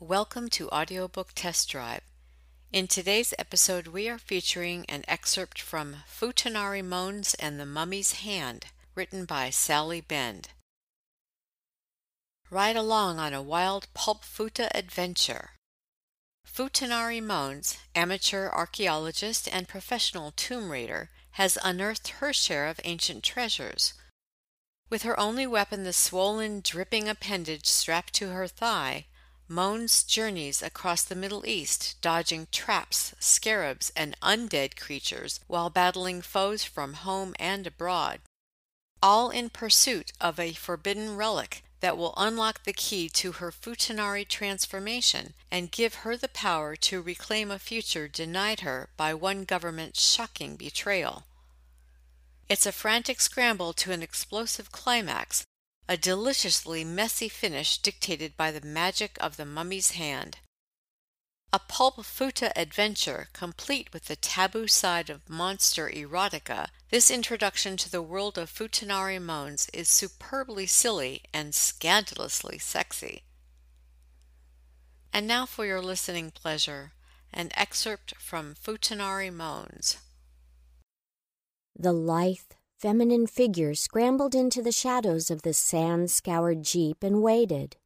Welcome to Audiobook Test Drive. In today's episode, we are featuring an excerpt from Futanari Moans and the Mummy's Hand, written by Sally Bend. Ride along on a wild pulp futa adventure. Futanari Moans, amateur archaeologist and professional tomb raider, has unearthed her share of ancient treasures. With her only weapon the swollen, dripping appendage strapped to her thigh, Moans journeys across the Middle East, dodging traps, scarabs, and undead creatures while battling foes from home and abroad, all in pursuit of a forbidden relic that will unlock the key to her Futanari transformation and give her the power to reclaim a future denied her by one government's shocking betrayal. It's a frantic scramble to an explosive climax a deliciously messy finish dictated by the magic of the mummy's hand. A pulp futa adventure, complete with the taboo side of monster erotica, this introduction to the world of Futanari Moans is superbly silly and scandalously sexy. And now for your listening pleasure, an excerpt from Futanari Moans. The lithe, feminine figure scrambled into the shadows of the sand scoured jeep and waited.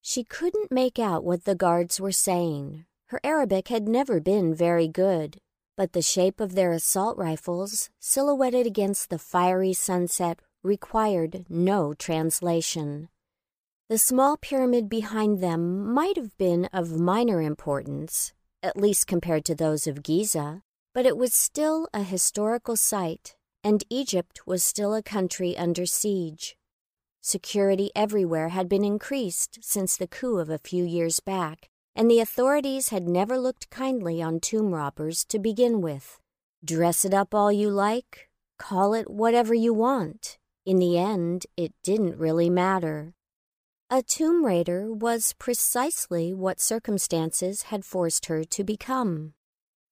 She couldn't make out what the guards were saying. Her Arabic had never been very good, but the shape of their assault rifles, silhouetted against the fiery sunset, required no translation. The small pyramid behind them might have been of minor importance, at least compared to those of Giza, but it was still a historical site and Egypt was still a country under siege. Security everywhere had been increased since the coup of a few years back, and the authorities had never looked kindly on tomb robbers to begin with. Dress it up all you like, call it whatever you want. In the end, it didn't really matter. A tomb raider was precisely what circumstances had forced her to become.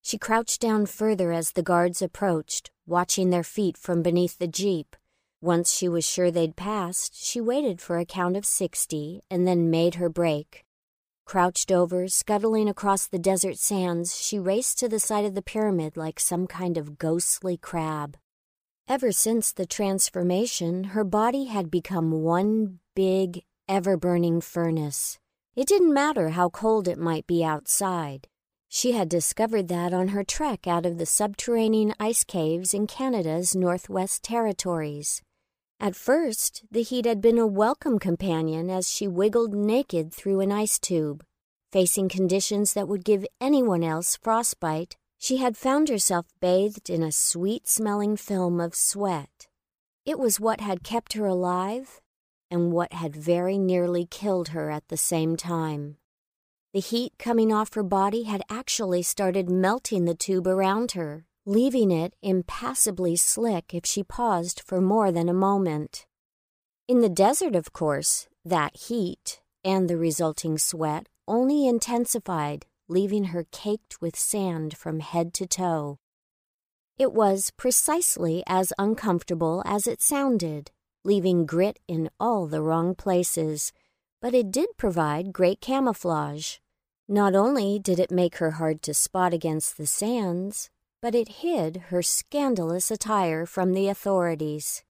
She crouched down further as the guards approached, watching their feet from beneath the jeep. Once she was sure they'd passed, she waited for a count of sixty and then made her break. Crouched over, scuttling across the desert sands, she raced to the side of the pyramid like some kind of ghostly crab. Ever since the transformation, her body had become one big, ever burning furnace. It didn't matter how cold it might be outside. She had discovered that on her trek out of the subterranean ice caves in Canada's Northwest Territories. At first, the heat had been a welcome companion as she wiggled naked through an ice tube. Facing conditions that would give anyone else frostbite, she had found herself bathed in a sweet smelling film of sweat. It was what had kept her alive and what had very nearly killed her at the same time. The heat coming off her body had actually started melting the tube around her, leaving it impassably slick if she paused for more than a moment. In the desert, of course, that heat and the resulting sweat only intensified, leaving her caked with sand from head to toe. It was precisely as uncomfortable as it sounded, leaving grit in all the wrong places, but it did provide great camouflage. Not only did it make her hard to spot against the sands, but it hid her scandalous attire from the authorities.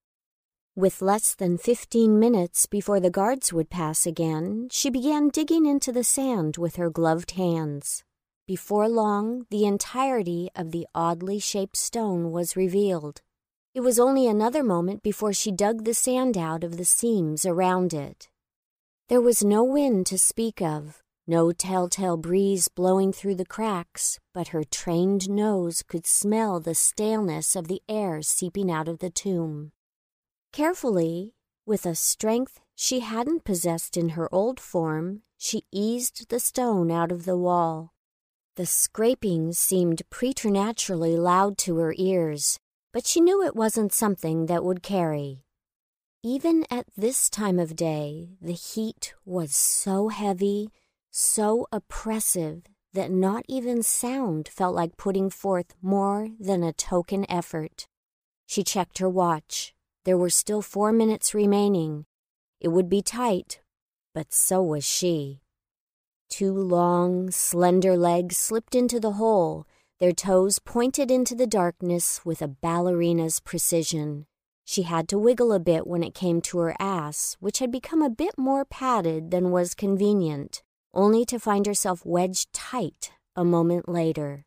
With less than fifteen minutes before the guards would pass again, she began digging into the sand with her gloved hands. Before long, the entirety of the oddly shaped stone was revealed. It was only another moment before she dug the sand out of the seams around it. There was no wind to speak of, no telltale breeze blowing through the cracks, but her trained nose could smell the staleness of the air seeping out of the tomb. Carefully, with a strength she hadn't possessed in her old form, she eased the stone out of the wall. The scraping seemed preternaturally loud to her ears, but she knew it wasn't something that would carry. Even at this time of day, the heat was so heavy so oppressive that not even sound felt like putting forth more than a token effort. She checked her watch. There were still four minutes remaining. It would be tight, but so was she. Two long, slender legs slipped into the hole, their toes pointed into the darkness with a ballerina's precision. She had to wiggle a bit when it came to her ass, which had become a bit more padded than was convenient, only to find herself wedged tight a moment later.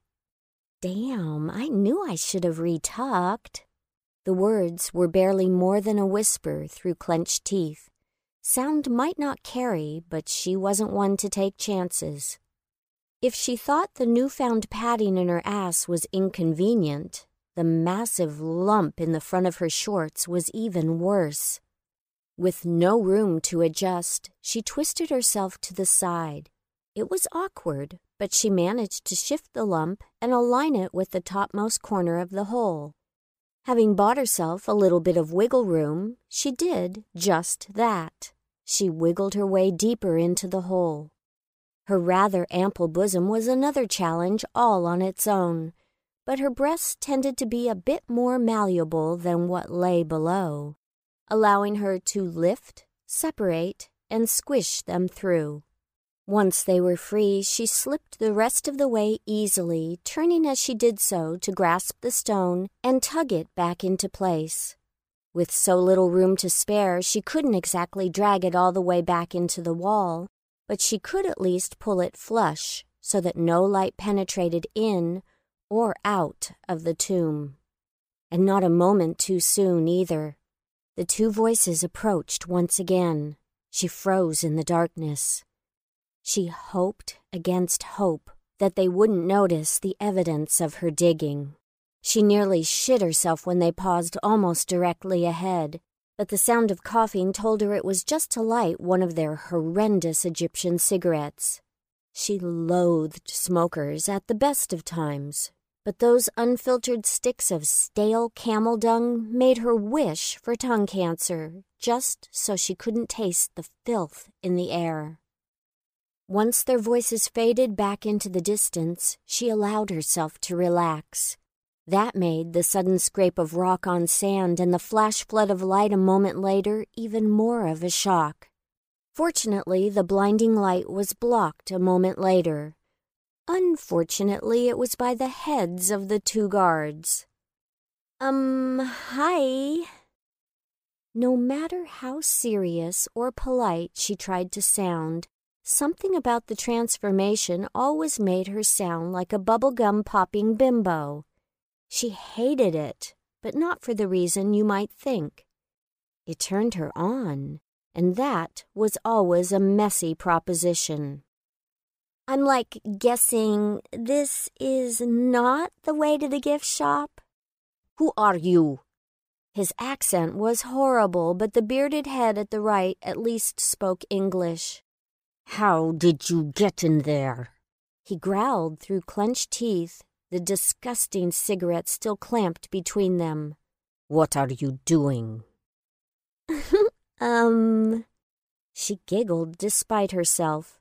Damn, I knew I should have retucked. The words were barely more than a whisper through clenched teeth. Sound might not carry, but she wasn't one to take chances. If she thought the newfound padding in her ass was inconvenient, the massive lump in the front of her shorts was even worse. With no room to adjust, she twisted herself to the side. It was awkward, but she managed to shift the lump and align it with the topmost corner of the hole. Having bought herself a little bit of wiggle room, she did just that. She wiggled her way deeper into the hole. Her rather ample bosom was another challenge all on its own, but her breasts tended to be a bit more malleable than what lay below, allowing her to lift, separate, and squish them through. Once they were free, she slipped the rest of the way easily, turning as she did so to grasp the stone and tug it back into place. With so little room to spare, she couldn't exactly drag it all the way back into the wall, but she could at least pull it flush so that no light penetrated in or out of the tomb. And not a moment too soon either. The two voices approached once again. She froze in the darkness. She hoped against hope that they wouldn't notice the evidence of her digging. She nearly shit herself when they paused almost directly ahead, but the sound of coughing told her it was just to light one of their horrendous Egyptian cigarettes. She loathed smokers at the best of times, but those unfiltered sticks of stale camel dung made her wish for tongue cancer, just so she couldn't taste the filth in the air. Once their voices faded back into the distance, she allowed herself to relax. That made the sudden scrape of rock on sand and the flash flood of light a moment later even more of a shock. Fortunately, the blinding light was blocked a moment later. Unfortunately, it was by the heads of the two guards. Um, hi. No matter how serious or polite she tried to sound, Something about the transformation always made her sound like a bubblegum popping bimbo. She hated it, but not for the reason you might think. It turned her on, and that was always a messy proposition. I'm like guessing this is not the way to the gift shop. Who are you? His accent was horrible, but the bearded head at the right at least spoke English. How did you get in there? He growled through clenched teeth, the disgusting cigarette still clamped between them. What are you doing? um. She giggled despite herself.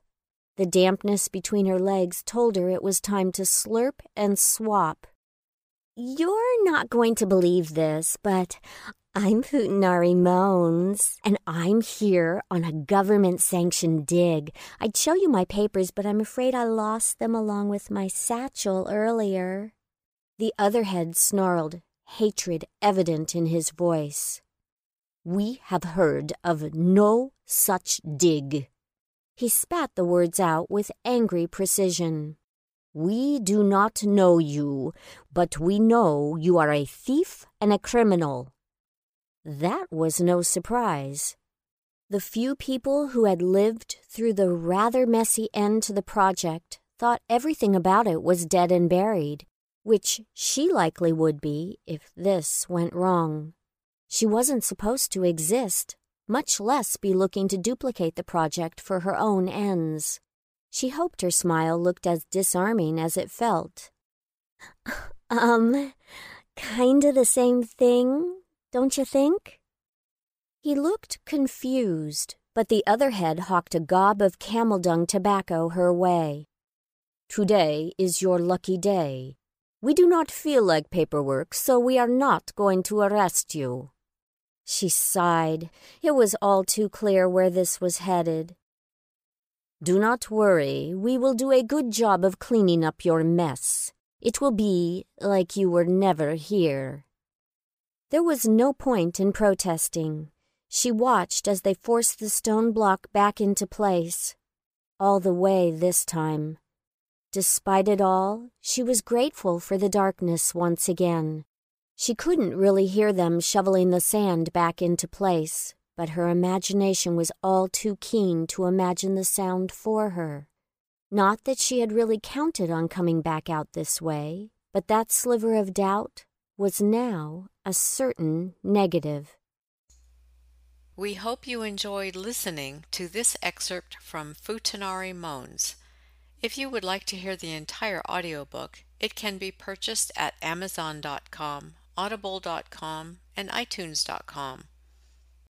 The dampness between her legs told her it was time to slurp and swap. You're not going to believe this, but I'm Futanari Moans, and I'm here on a government sanctioned dig. I'd show you my papers, but I'm afraid I lost them along with my satchel earlier. The other head snarled, hatred evident in his voice. We have heard of no such dig. He spat the words out with angry precision. We do not know you, but we know you are a thief and a criminal. That was no surprise. The few people who had lived through the rather messy end to the project thought everything about it was dead and buried, which she likely would be if this went wrong. She wasn't supposed to exist, much less be looking to duplicate the project for her own ends. She hoped her smile looked as disarming as it felt. Um, kinda the same thing, don't you think? He looked confused, but the other head hawked a gob of camel dung tobacco her way. Today is your lucky day. We do not feel like paperwork, so we are not going to arrest you. She sighed. It was all too clear where this was headed. Do not worry, we will do a good job of cleaning up your mess. It will be like you were never here. There was no point in protesting. She watched as they forced the stone block back into place. All the way this time. Despite it all, she was grateful for the darkness once again. She couldn't really hear them shoveling the sand back into place, but her imagination was all too keen to imagine the sound for her. Not that she had really counted on coming back out this way, but that sliver of doubt was now a certain negative. We hope you enjoyed listening to this excerpt from Futanari Moans. If you would like to hear the entire audiobook, it can be purchased at Amazon.com, Audible.com, and iTunes.com.